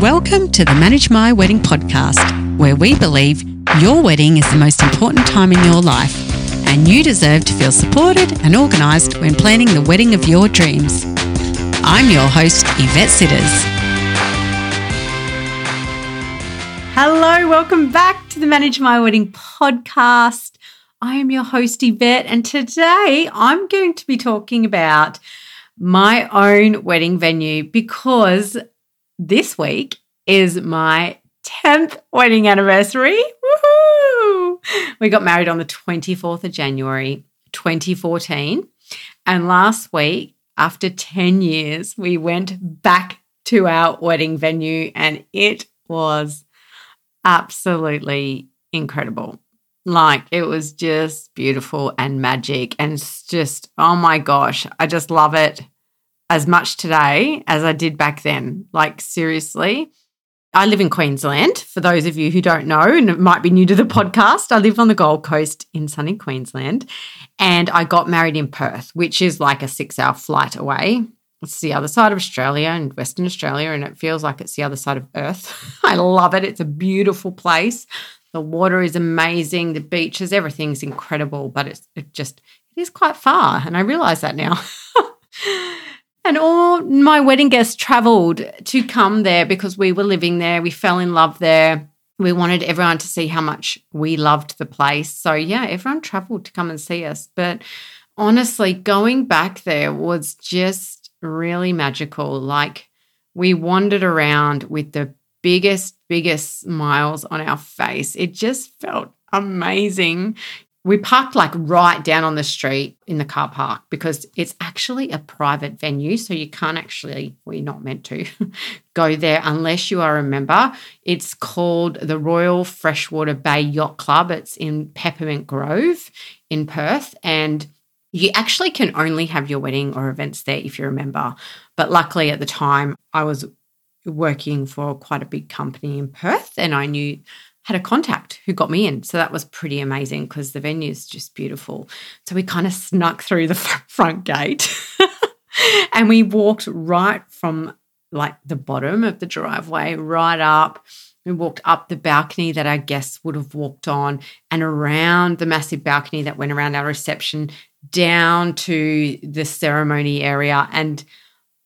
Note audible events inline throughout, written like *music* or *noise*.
Welcome to the Manage My Wedding podcast, where we believe your wedding is the most important time in your life, and you deserve to feel supported and organised when planning the wedding of your dreams. I'm your host, Yvette Sitters. Hello, welcome back to the Manage My Wedding podcast. I am your host, Yvette, and today I'm going to be talking about my own wedding venue because this week is my 10th wedding anniversary. Woohoo! We got married on the 24th of January 2014. And last week, after 10 years, we went back to our wedding venue and it was absolutely incredible. Like it was just beautiful and magic and just, oh my gosh, I just love it as much today as I did back then. Like, seriously. I live in Queensland. For those of you who don't know and might be new to the podcast, I live on the Gold Coast in sunny Queensland. And I got married in Perth, which is like a six hour flight away. It's the other side of Australia and Western Australia, and it feels like it's the other side of Earth. *laughs* I love it. It's a beautiful place. The water is amazing. The beaches, everything's incredible, but it's it just it is quite far, and I realise that now. *laughs* And all my wedding guests traveled to come there because we were living there. We fell in love there. We wanted everyone to see how much we loved the place. So, yeah, everyone traveled to come and see us. But honestly, going back there was just really magical. Like, we wandered around with the biggest, biggest smiles on our face. It just felt amazing we parked like right down on the street in the car park because it's actually a private venue. So you can't actually, we're not meant to *laughs* go there unless you are a member. It's called the Royal Freshwater Bay Yacht Club. It's in Peppermint Grove in Perth. And you actually can only have your wedding or events there if you're a member. But luckily at the time, I was working for quite a big company in Perth and I knew had a contact who got me in. So that was pretty amazing because the venue is just beautiful. So we kind of snuck through the front gate *laughs* and we walked right from like the bottom of the driveway right up. We walked up the balcony that our guests would have walked on and around the massive balcony that went around our reception down to the ceremony area. And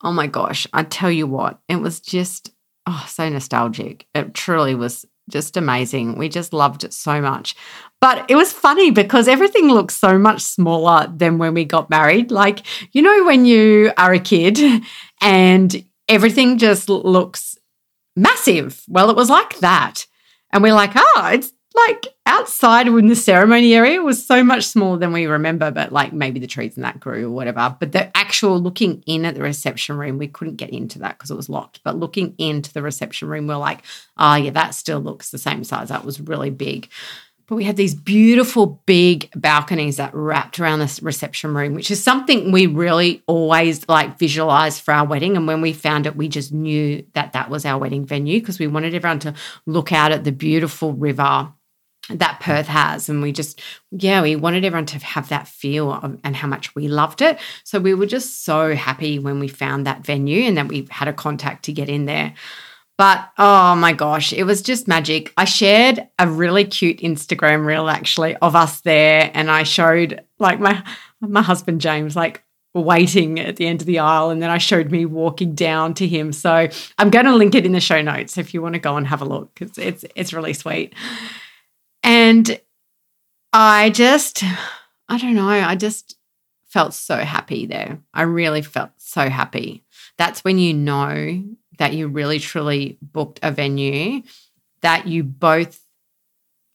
oh my gosh, I tell you what, it was just oh, so nostalgic. It truly was just amazing. We just loved it so much. But it was funny because everything looks so much smaller than when we got married. Like, you know, when you are a kid and everything just looks massive. Well, it was like that. And we're like, oh, it's like outside in the ceremony area was so much smaller than we remember, but like maybe the trees and that grew or whatever. But the actual looking in at the reception room, we couldn't get into that because it was locked. But looking into the reception room, we're like, oh, yeah, that still looks the same size. That was really big. But we had these beautiful big balconies that wrapped around this reception room, which is something we really always like visualized for our wedding. And when we found it, we just knew that that was our wedding venue because we wanted everyone to look out at the beautiful river that Perth has. And we just, yeah, we wanted everyone to have that feel of, and how much we loved it. So we were just so happy when we found that venue and that we had a contact to get in there. But oh my gosh, it was just magic. I shared a really cute Instagram reel actually of us there and I showed like my my husband James like waiting at the end of the aisle and then I showed me walking down to him. So I'm going to link it in the show notes if you want to go and have a look cuz it's it's really sweet. And I just, I don't know, I just felt so happy there. I really felt so happy. That's when you know that you really truly booked a venue that you both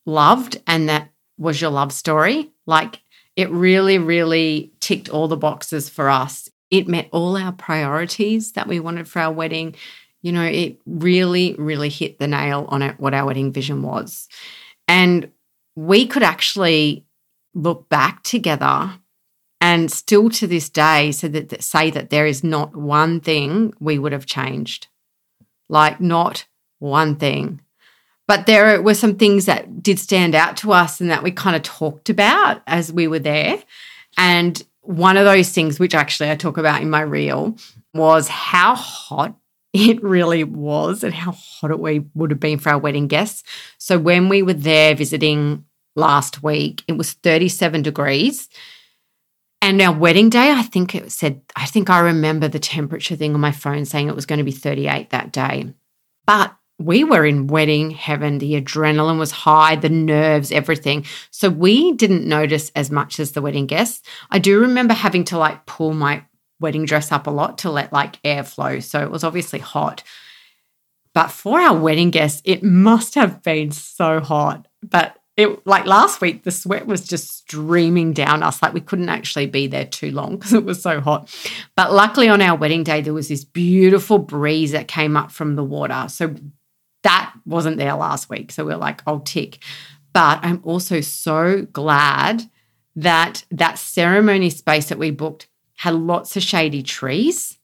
loved and that was your love story. Like it really, really ticked all the boxes for us. It met all our priorities that we wanted for our wedding. You know, it really, really hit the nail on it, what our wedding vision was. And we could actually look back together and still to this day that say that there is not one thing we would have changed. Like not one thing. But there were some things that did stand out to us and that we kind of talked about as we were there. And one of those things, which actually I talk about in my reel, was how hot it really was and how hot it would have been for our wedding guests. So when we were there visiting last week, it was 37 degrees. And our wedding day, I think it said, I think I remember the temperature thing on my phone saying it was going to be 38 that day. But we were in wedding heaven. The adrenaline was high, the nerves, everything. So we didn't notice as much as the wedding guests. I do remember having to like pull my wedding dress up a lot to let like air flow. So it was obviously hot. But for our wedding guests, it must have been so hot. But it like last week, the sweat was just streaming down us. Like we couldn't actually be there too long *laughs* because it was so hot. But luckily on our wedding day, there was this beautiful breeze that came up from the water. So that wasn't there last week. So we're like, I'll tick. But I'm also so glad that that ceremony space that we booked had lots of shady trees.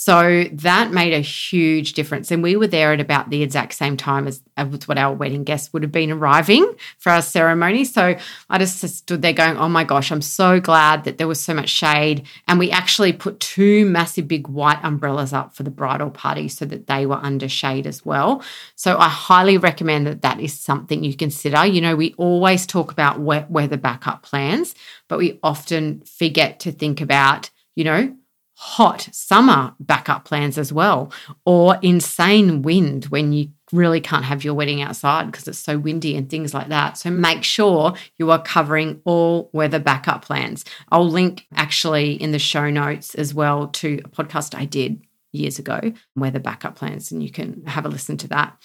So that made a huge difference. And we were there at about the exact same time as, as what our wedding guests would have been arriving for our ceremony. So I just stood there going, oh my gosh, I'm so glad that there was so much shade. And we actually put two massive big white umbrellas up for the bridal party so that they were under shade as well. So I highly recommend that that is something you consider. You know, we always talk about weather backup plans, but we often forget to think about, you know, hot summer backup plans as well, or insane wind when you really can't have your wedding outside because it's so windy and things like that. So make sure you are covering all weather backup plans. I'll link actually in the show notes as well to a podcast I did years ago, weather backup plans, and you can have a listen to that.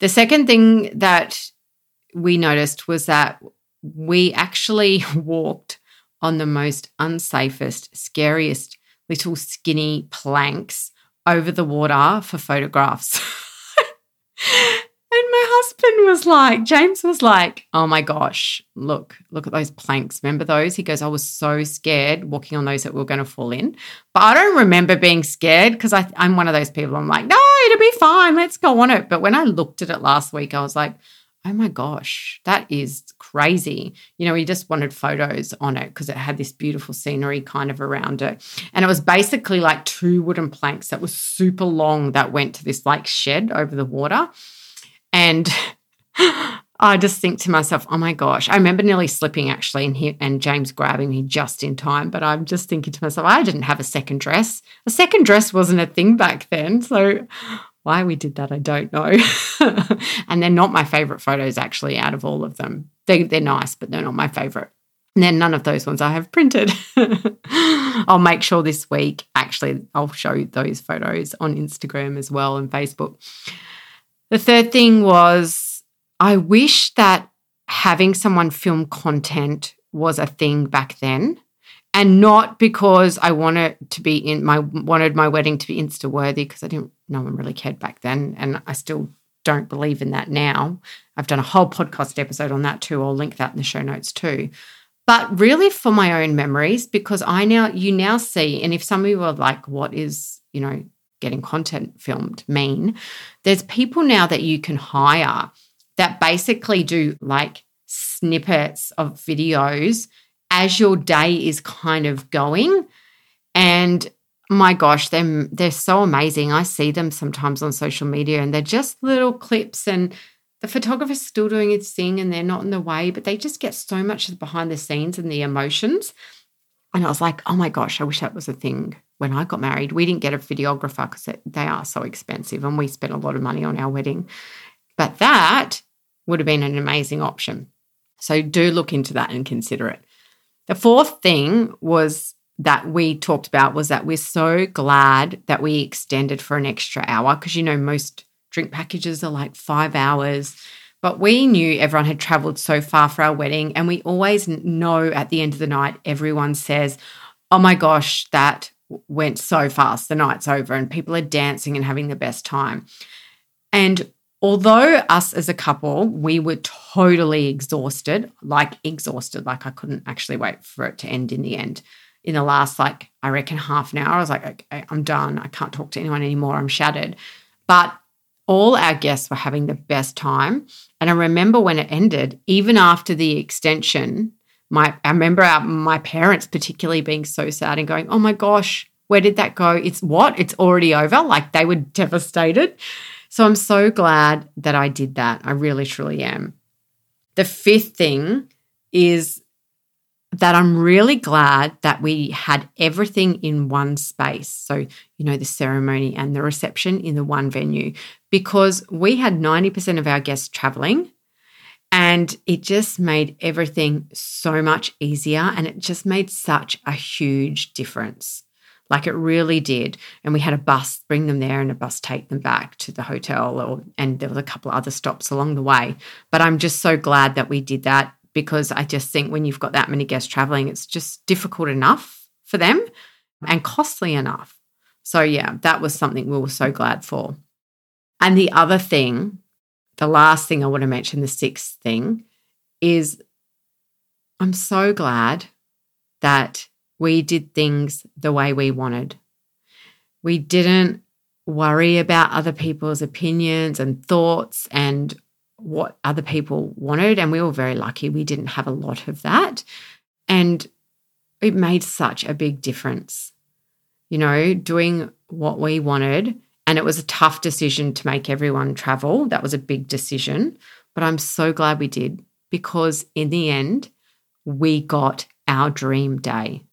The second thing that we noticed was that we actually *laughs* walked on the most unsafest, scariest little skinny planks over the water for photographs. *laughs* and my husband was like, James was like, oh my gosh, look, look at those planks. Remember those? He goes, I was so scared walking on those that we were going to fall in. But I don't remember being scared because I'm one of those people. I'm like, no, it'll be fine. Let's go on it. But when I looked at it last week, I was like, oh my gosh, that is crazy. You know, we just wanted photos on it because it had this beautiful scenery kind of around it. And it was basically like two wooden planks that was super long that went to this like shed over the water. And *laughs* I just think to myself, oh my gosh, I remember nearly slipping actually and he, and James grabbing me just in time. But I'm just thinking to myself, I didn't have a second dress. A second dress wasn't a thing back then. So why we did that, I don't know. *laughs* and they're not my favorite photos, actually, out of all of them. They, they're nice, but they're not my favorite. And then none of those ones I have printed. *laughs* I'll make sure this week, actually, I'll show those photos on Instagram as well and Facebook. The third thing was I wish that having someone film content was a thing back then and not because I wanted to be in my wanted my wedding to be insta worthy because I didn't no one really cared back then and I still don't believe in that now. I've done a whole podcast episode on that too. I'll link that in the show notes too. But really for my own memories because I now you now see and if some of you are like what is, you know, getting content filmed mean, there's people now that you can hire that basically do like snippets of videos as your day is kind of going. And my gosh, they're, they're so amazing. I see them sometimes on social media and they're just little clips and the photographer's still doing its thing and they're not in the way, but they just get so much behind the scenes and the emotions. And I was like, oh my gosh, I wish that was a thing when I got married. We didn't get a videographer because they are so expensive and we spent a lot of money on our wedding. But that would have been an amazing option. So do look into that and consider it. The fourth thing was that we talked about was that we're so glad that we extended for an extra hour because you know most drink packages are like 5 hours. But we knew everyone had traveled so far for our wedding and we always know at the end of the night everyone says oh my gosh that went so fast the night's over and people are dancing and having the best time. And although us as a couple, we were totally exhausted, like exhausted, like I couldn't actually wait for it to end in the end. In the last, like, I reckon half an hour, I was like, okay, I'm done. I can't talk to anyone anymore. I'm shattered. But all our guests were having the best time. And I remember when it ended, even after the extension, my I remember our, my parents particularly being so sad and going, "Oh my gosh, Where did that go? It's what? It's already over. Like they were devastated. So I'm so glad that I did that. I really, truly am. The fifth thing is that I'm really glad that we had everything in one space. So, you know, the ceremony and the reception in the one venue, because we had 90% of our guests traveling and it just made everything so much easier and it just made such a huge difference. Like it really did. And we had a bus bring them there and a bus take them back to the hotel or and there was a couple of other stops along the way. But I'm just so glad that we did that because I just think when you've got that many guests traveling, it's just difficult enough for them and costly enough. So, yeah, that was something we were so glad for. And the other thing, the last thing I want to mention, the sixth thing, is I'm so glad that we did things the way we wanted. We didn't worry about other people's opinions and thoughts and what other people wanted. And we were very lucky we didn't have a lot of that. And it made such a big difference, you know, doing what we wanted. And it was a tough decision to make everyone travel. That was a big decision. But I'm so glad we did because in the end, we got our dream day.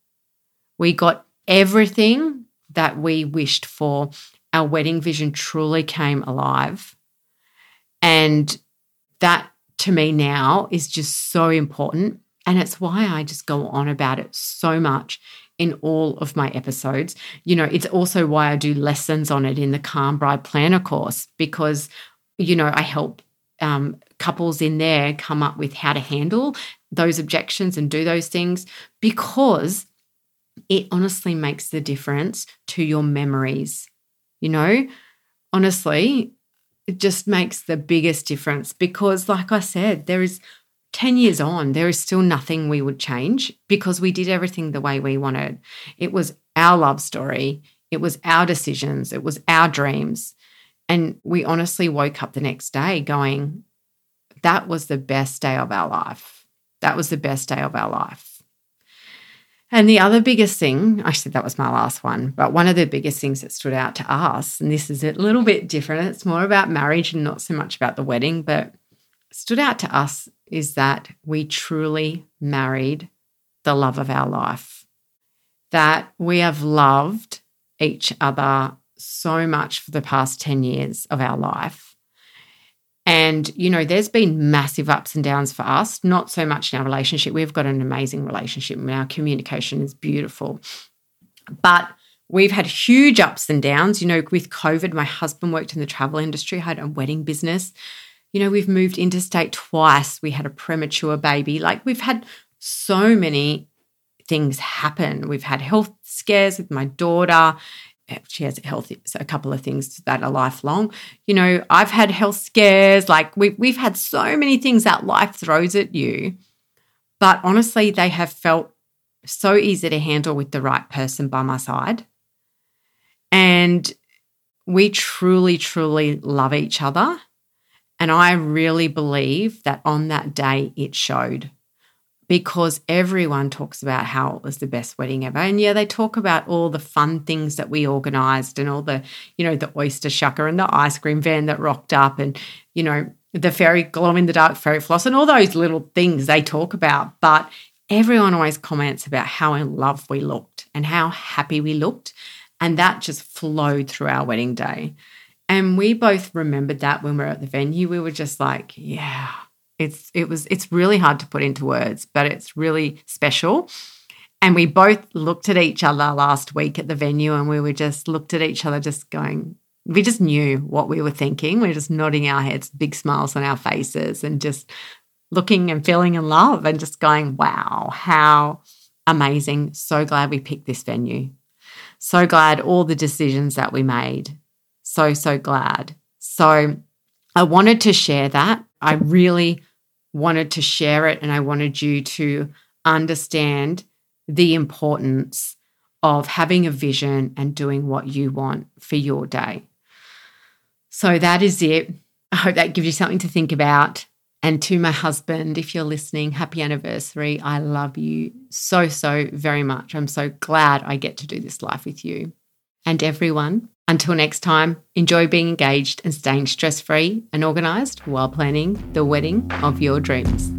We got everything that we wished for. Our wedding vision truly came alive. And that to me now is just so important. And it's why I just go on about it so much in all of my episodes. You know, it's also why I do lessons on it in the Calm Bride Planner course because, you know, I help um, couples in there come up with how to handle those objections and do those things because it honestly makes the difference to your memories. You know, honestly, it just makes the biggest difference because, like I said, there is 10 years on, there is still nothing we would change because we did everything the way we wanted. It was our love story, it was our decisions, it was our dreams. And we honestly woke up the next day going, that was the best day of our life. That was the best day of our life. And the other biggest thing, I said that was my last one, but one of the biggest things that stood out to us, and this is a little bit different, it's more about marriage and not so much about the wedding, but stood out to us is that we truly married the love of our life, that we have loved each other so much for the past 10 years of our life and, you know, there's been massive ups and downs for us, not so much in our relationship. We've got an amazing relationship and our communication is beautiful. But we've had huge ups and downs. You know, with COVID, my husband worked in the travel industry, had a wedding business. You know, we've moved interstate twice. We had a premature baby. Like, we've had so many things happen. We've had health scares with my daughter she has health a couple of things that are lifelong. You know i've had health scares like we, we've had so many things that life throws at you but honestly they have felt so easy to handle with the right person by my side. And we truly truly love each other. And i really believe that on that day it showed because everyone talks about how it was the best wedding ever. And yeah, they talk about all the fun things that we organized and all the, you know, the oyster shucker and the ice cream van that rocked up and, you know, the fairy glow in the dark fairy floss and all those little things they talk about. But everyone always comments about how in love we looked and how happy we looked. And that just flowed through our wedding day. And we both remembered that when we were at the venue. We were just like, yeah, it's it was it's really hard to put into words, but it's really special. And we both looked at each other last week at the venue and we were just looked at each other just going we just knew what we were thinking. We are just nodding our heads, big smiles on our faces and just looking and feeling in love and just going, wow, how amazing. So glad we picked this venue. So glad all the decisions that we made. So, so glad. So I wanted to share that. I really wanted to share it and I wanted you to understand the importance of having a vision and doing what you want for your day. So that is it. I hope that gives you something to think about. And to my husband, if you're listening, happy anniversary. I love you so, so very much. I'm so glad I get to do this life with you. And everyone, until next time, enjoy being engaged and staying stress free and organized while planning the wedding of your dreams.